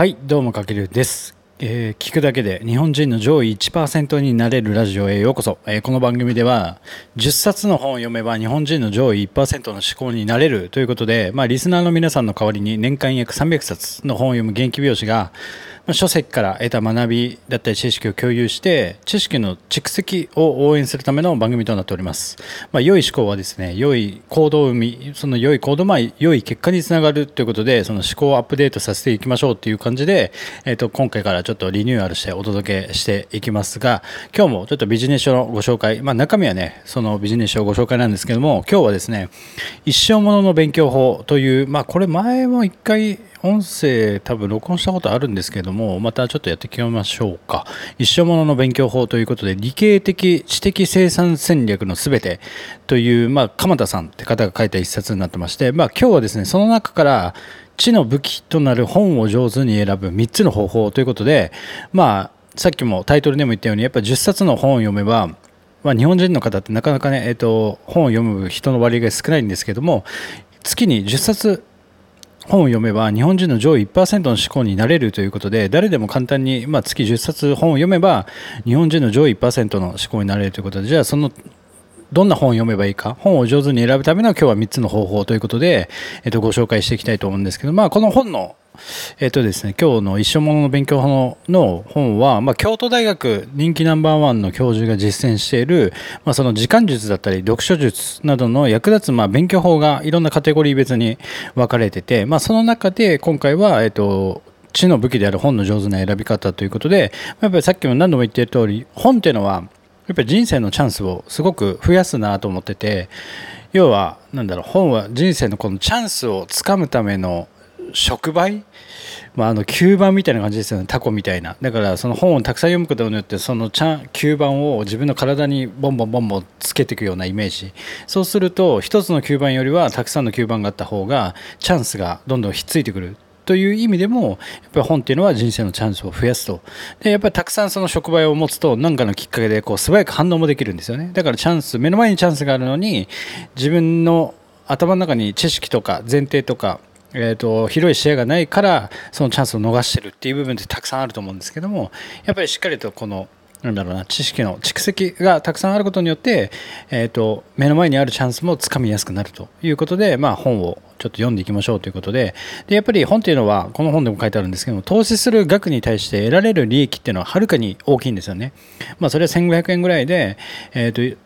はいどうもかけるです、えー聞くだけで日本人の上位1%になれるラジオへようこそ、えーこの番組では10冊の本を読めば日本人の上位1%の思考になれるということで、まあ、リスナーの皆さんの代わりに年間約300冊の本を読む元気拍子がまあ書籍から得た学びだったり知識を共有して知識の蓄積を応援するための番組となっております、まあ、良い思考はですね良い行動を生みその良い行動まあ良い結果につながるということでその思考をアップデートさせていきましょうという感じで、えー、と今回からちょっとリニューアルしてお届けしていきますが今日もちょっとビジネス書のご紹介、まあ、中身はねそのビジネス書をご紹介なんですけども今日はですね一生ものの勉強法という、まあ、これ前も一回音声多分録音したことあるんですけどもまたちょっとやっていきましょうか。一生ものの勉強法ということで理系的知的生産戦略のすべてという、まあ、鎌田さんって方が書いた一冊になってまして、まあ、今日はですねその中から知の武器となる本を上手に選ぶ3つの方法ということで、まあ、さっきもタイトルでも言ったようにやっぱ10冊の本を読めばまあ、日本人の方ってなかなかね、えー、と本を読む人の割合が少ないんですけども月に10冊本を読めば日本人の上位1%の思考になれるということで誰でも簡単に、まあ、月10冊本を読めば日本人の上位1%の思考になれるということでじゃあそのどんな本を読めばいいか本を上手に選ぶための今日は3つの方法ということで、えっと、ご紹介していきたいと思うんですけど、まあ、この本のえっとですね、今日の一生ものの勉強のの本は、まあ、京都大学人気ナンバーワンの教授が実践している、まあ、その時間術だったり読書術などの役立つまあ勉強法がいろんなカテゴリー別に分かれてて、まあ、その中で今回は、えっと、知の武器である本の上手な選び方ということでやっぱりさっきも何度も言っている通り本っていうのはやっぱり人生のチャンスをすごく増やすなと思ってて要はなんだろう本は人生のこのチャンスをつかむための触媒？まあ、あの吸盤みたいな感じですよね。タコみたいな。だからその本をたくさん読むことによってそのちゃん吸盤を自分の体にボンボンボンボンつけていくようなイメージ。そうすると一つの吸盤よりはたくさんの吸盤があった方がチャンスがどんどんひっついてくる。という意味でもやっぱり本っていうのは人生のチャンスを増やすと。でやっぱりたくさんその触媒を持つと何かのきっかけでこう素早く反応もできるんですよね。だからチャンス目の前にチャンスがあるのに自分の頭の中に知識とか前提とかえーと、広い視野がないからそのチャンスを逃してるっていう部分ってたくさんあると思うんですけどもやっぱりしっかりとこのなんだろうな知識の蓄積がたくさんあることによって、えーと、目の前にあるチャンスもつかみやすくなるということで、まあ、本をちょっと読んでいきましょうということででやっぱり本っていうのはこの本でも書いてあるんですけども投資する額に対して得られる利益っていうのははるかに大きいんですよね。まあ、それは1500円ぐらいで、えーと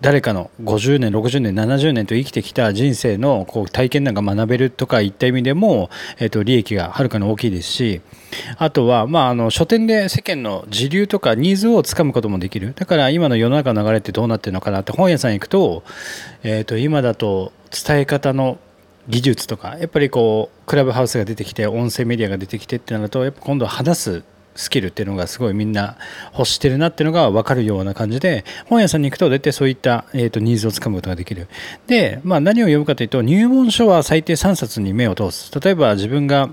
誰かの50年60年70年と生きてきた人生のこう体験談が学べるとかいった意味でも、えー、と利益がはるかに大きいですしあとは、まあ、あの書店で世間の時流とかニーズをつかむこともできる。だから今の世の中の流れってどうなってるのかなって本屋さん行くと,、えー、と今だと伝え方の技術とかやっぱりこうクラブハウスが出てきて音声メディアが出てきてってなるとやっぱ今度は話すスキルっていうのがすごいみんな欲してるなっていうのが分かるような感じで本屋さんに行くと大体そういった、えー、とニーズをつかむことができる。で、まあ、何を読むかというと入門書は最低3冊に目を通す。例えば自分が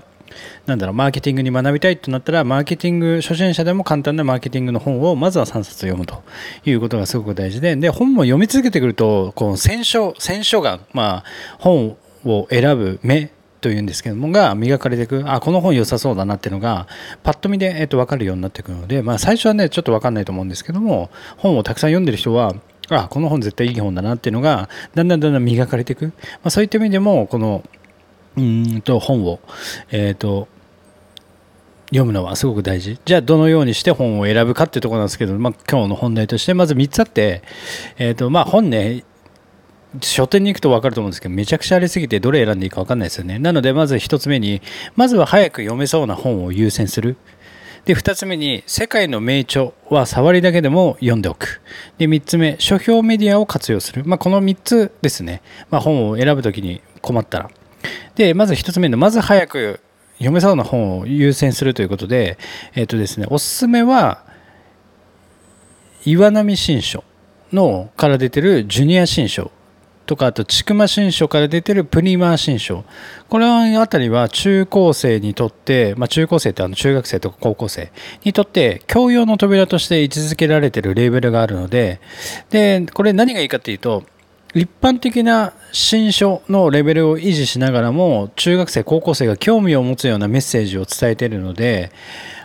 なんだろうマーケティングに学びたいとなったらマーケティング初心者でも簡単なマーケティングの本をまずは3冊読むということがすごく大事でで本も読み続けてくるとこう選書選書眼、まあ、本を選ぶ目というんですけどもが磨かれていくあこの本良さそうだなっていうのがパッと見で、えー、と分かるようになっていくので、まあ、最初はねちょっと分かんないと思うんですけども本をたくさん読んでる人はあこの本絶対いい本だなっていうのがだんだんだんだん磨かれていく、まあ、そういった意味でもこのうんと本を、えー、と読むのはすごく大事。じゃあどのようにして本を選ぶかっていうところなんですけど、まあ、今日の本題としてまず3つあって、えーとまあ、本ね書店に行くと分かると思うんですけどめちゃくちゃありすぎてどれ選んでいいか分かんないですよね。なのでまず1つ目にまずは早く読めそうな本を優先する。で2つ目に世界の名著は触りだけでも読んでおく。で3つ目書評メディアを活用する、まあ、この3つですね、まあ、本を選ぶときに困ったら。でまず1つ目のまず早く読めそうな本を優先するということで,、えーとですね、おすすめは岩波新書のから出てるジュニア新書とかあと千曲新書から出てるプリマー新書。これあたりは中高生にとって、まあ、中高生ってあの中学生とか高校生にとって教養の扉として位置づけられてるレーベルがあるのででこれ何がいいかっていうと一般的な新書のレベルを維持しながらも中学生高校生が興味を持つようなメッセージを伝えているので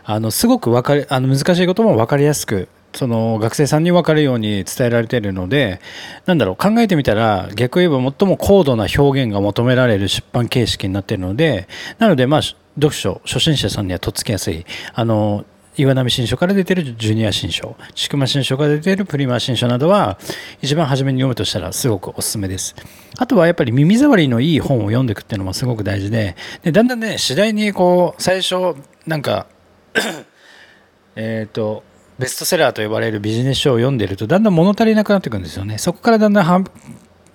あのすごく分かりあの難しいことも分かりやすくその学生さんに分かるように伝えられているのでなんだろう考えてみたら逆言えば最も高度な表現が求められる出版形式になっているのでなのでまあ読書初心者さんにはとっつきやすいあの岩波新書から出てるジュニア新書、千曲新書から出てるプリマ新書などは、一番初めに読むとしたらすごくおすすめです。あとはやっぱり耳障りのいい本を読んでいくっていうのもすごく大事で、でだんだんね、次第にこう、最初、なんか えっと、ベストセラーと呼ばれるビジネス書を読んでると、だんだん物足りなくなっていくんですよね。そこからだんだん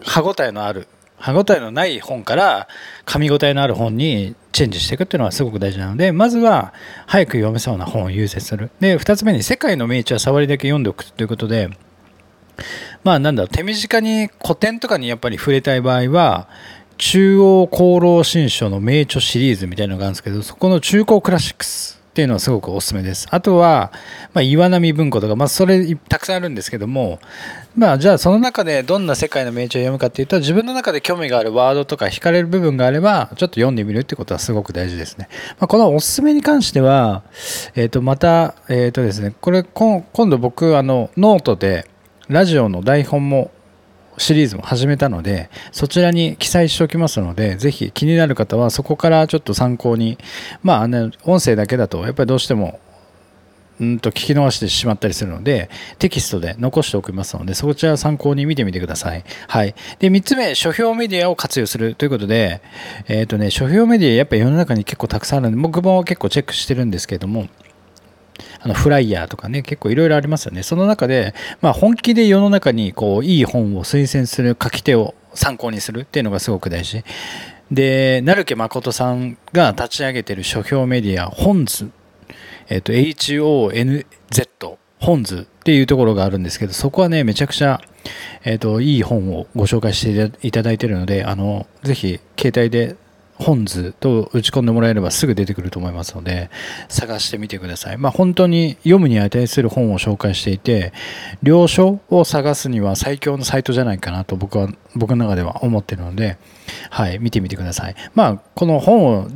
歯応えのある歯応えのない本から噛み応えのある本にチェンジしていくっていうのはすごく大事なのでまずは早く読めそうな本を優先するで2つ目に世界の名著は触りだけ読んでおくということでまあなんだろう手短に古典とかにやっぱり触れたい場合は中央公論新社の名著シリーズみたいなのがあるんですけどそこの中公クラシックスっていうのはすごくおすすめです。あとは、まあ、岩波文庫とか、まあ、それたくさんあるんですけども、まあ、じゃあその中でどんな世界の名著を読むかっていうと、自分の中で興味があるワードとか惹かれる部分があれば、ちょっと読んでみるってことはすごく大事ですね。まあ、このおすすめに関しては、えっ、ー、と、また、えっ、ー、とですね、これ、今度僕、あの、ノートで、ラジオの台本もシリーズも始めたので、そちらに記載しておきますので、ぜひ気になる方はそこからちょっと参考に、まあ、あの音声だけだとやっぱりどうしてもうんと聞き逃してしまったりするので、テキストで残しておきますので、そちらを参考に見てみてください。はい。で、3つ目、書評メディアを活用するということで、えっ、ー、とね、書評メディアやっぱ世の中に結構たくさんあるんで、僕も結構チェックしてるんですけれども、あのフライヤーとかね、結構いろいろありますよね。その中で、まあ、本気で世の中にこういい本を推薦する書き手を参考にするっていうのがすごく大事。で、成家誠さんが立ち上げてる書評メディア、本図、えっ、と、HONZ、本図っていうところがあるんですけど、そこはね、めちゃくちゃ、えっ、と、いい本をご紹介していただいているので、あの、ぜひ、携帯で本図と打ち込んでもらえればすぐ出てくると思いますので探してみてください。まあ、本当に読むに値する本を紹介していて了承を探すには最強のサイトじゃないかなと僕は僕の中では思ってるので、はい、見てみてください。まあ、この本を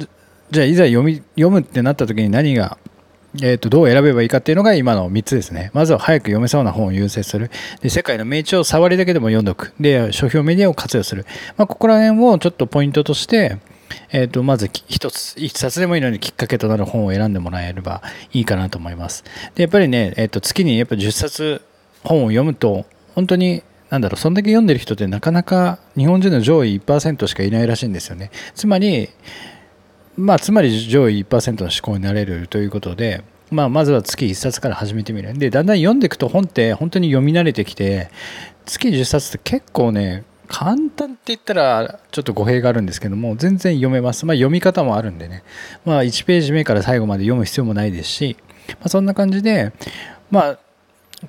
じゃあいざ読み読むってなった時に何がえー、とどう選べばいいかっていうのが今の3つですね。まずは早く読めそうな本を優先する。で世界の名著を触りだけでも読んどく。で、書評メディアを活用する。まあ、ここら辺をちょっとポイントとして、えー、とまず一つ一冊でもいいのにきっかけとなる本を選んでもらえればいいかなと思います。でやっぱりね、えー、と月にやっぱ10冊本を読むと本当になんだろうそんだけ読んでる人ってなかなか日本人の上位1%しかいないらしいんですよね。つまりまあつまり上位1%の思考になれるということでまあ、まずは月1冊から始めてみる。でだんだん読んでいくと本って本当に読み慣れてきて月10冊って結構ね簡単って言ったらちょっと語弊があるんですけども全然読めます、まあ、読み方もあるんでね、まあ、1ページ目から最後まで読む必要もないですし、まあ、そんな感じでまあ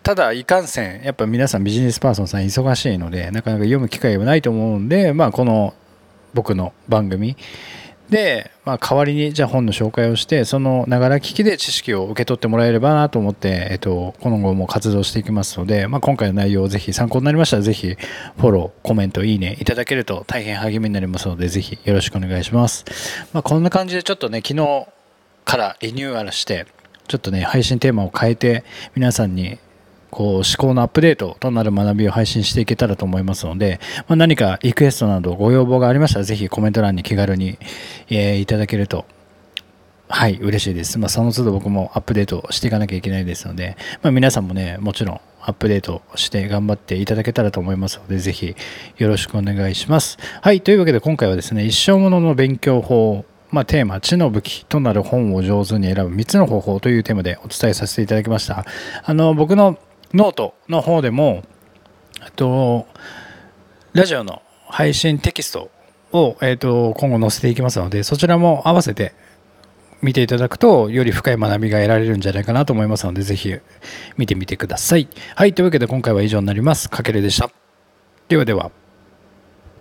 ただいかんせん。やっぱ皆さんビジネスパーソンさん忙しいのでなかなか読む機会はないと思うんで、まあ、この僕の番組で、まあ、代わりにじゃあ本の紹介をしてそのながら聞きで知識を受け取ってもらえればなと思って、えっと、今後も活動していきますので、まあ、今回の内容をぜひ参考になりましたらぜひフォローコメントいいねいただけると大変励みになりますのでぜひよろしくお願いします、まあ、こんな感じでちょっとね昨日からリニューアルしてちょっとね配信テーマを変えて皆さんにこう思考のアップデートとなる学びを配信していけたらと思いますので、まあ、何かリクエストなどご要望がありましたらぜひコメント欄に気軽に、えー、いただけるとはい、嬉しいです。まあ、その都度僕もアップデートしていかなきゃいけないですので、まあ、皆さんもね、もちろんアップデートして頑張っていただけたらと思いますので、ぜひよろしくお願いします。はい、というわけで今回はですね、一生ものの勉強法、まあ、テーマ、知の武器となる本を上手に選ぶ3つの方法というテーマでお伝えさせていただきました。あの、僕のノートの方でも、えっとラジオの配信テキストを、えっと、今後載せていきますのでそちらも合わせて見ていただくとより深い学びが得られるんじゃないかなと思いますのでぜひ見てみてください。はいというわけで今回は以上になります。かけるでした。ではでは。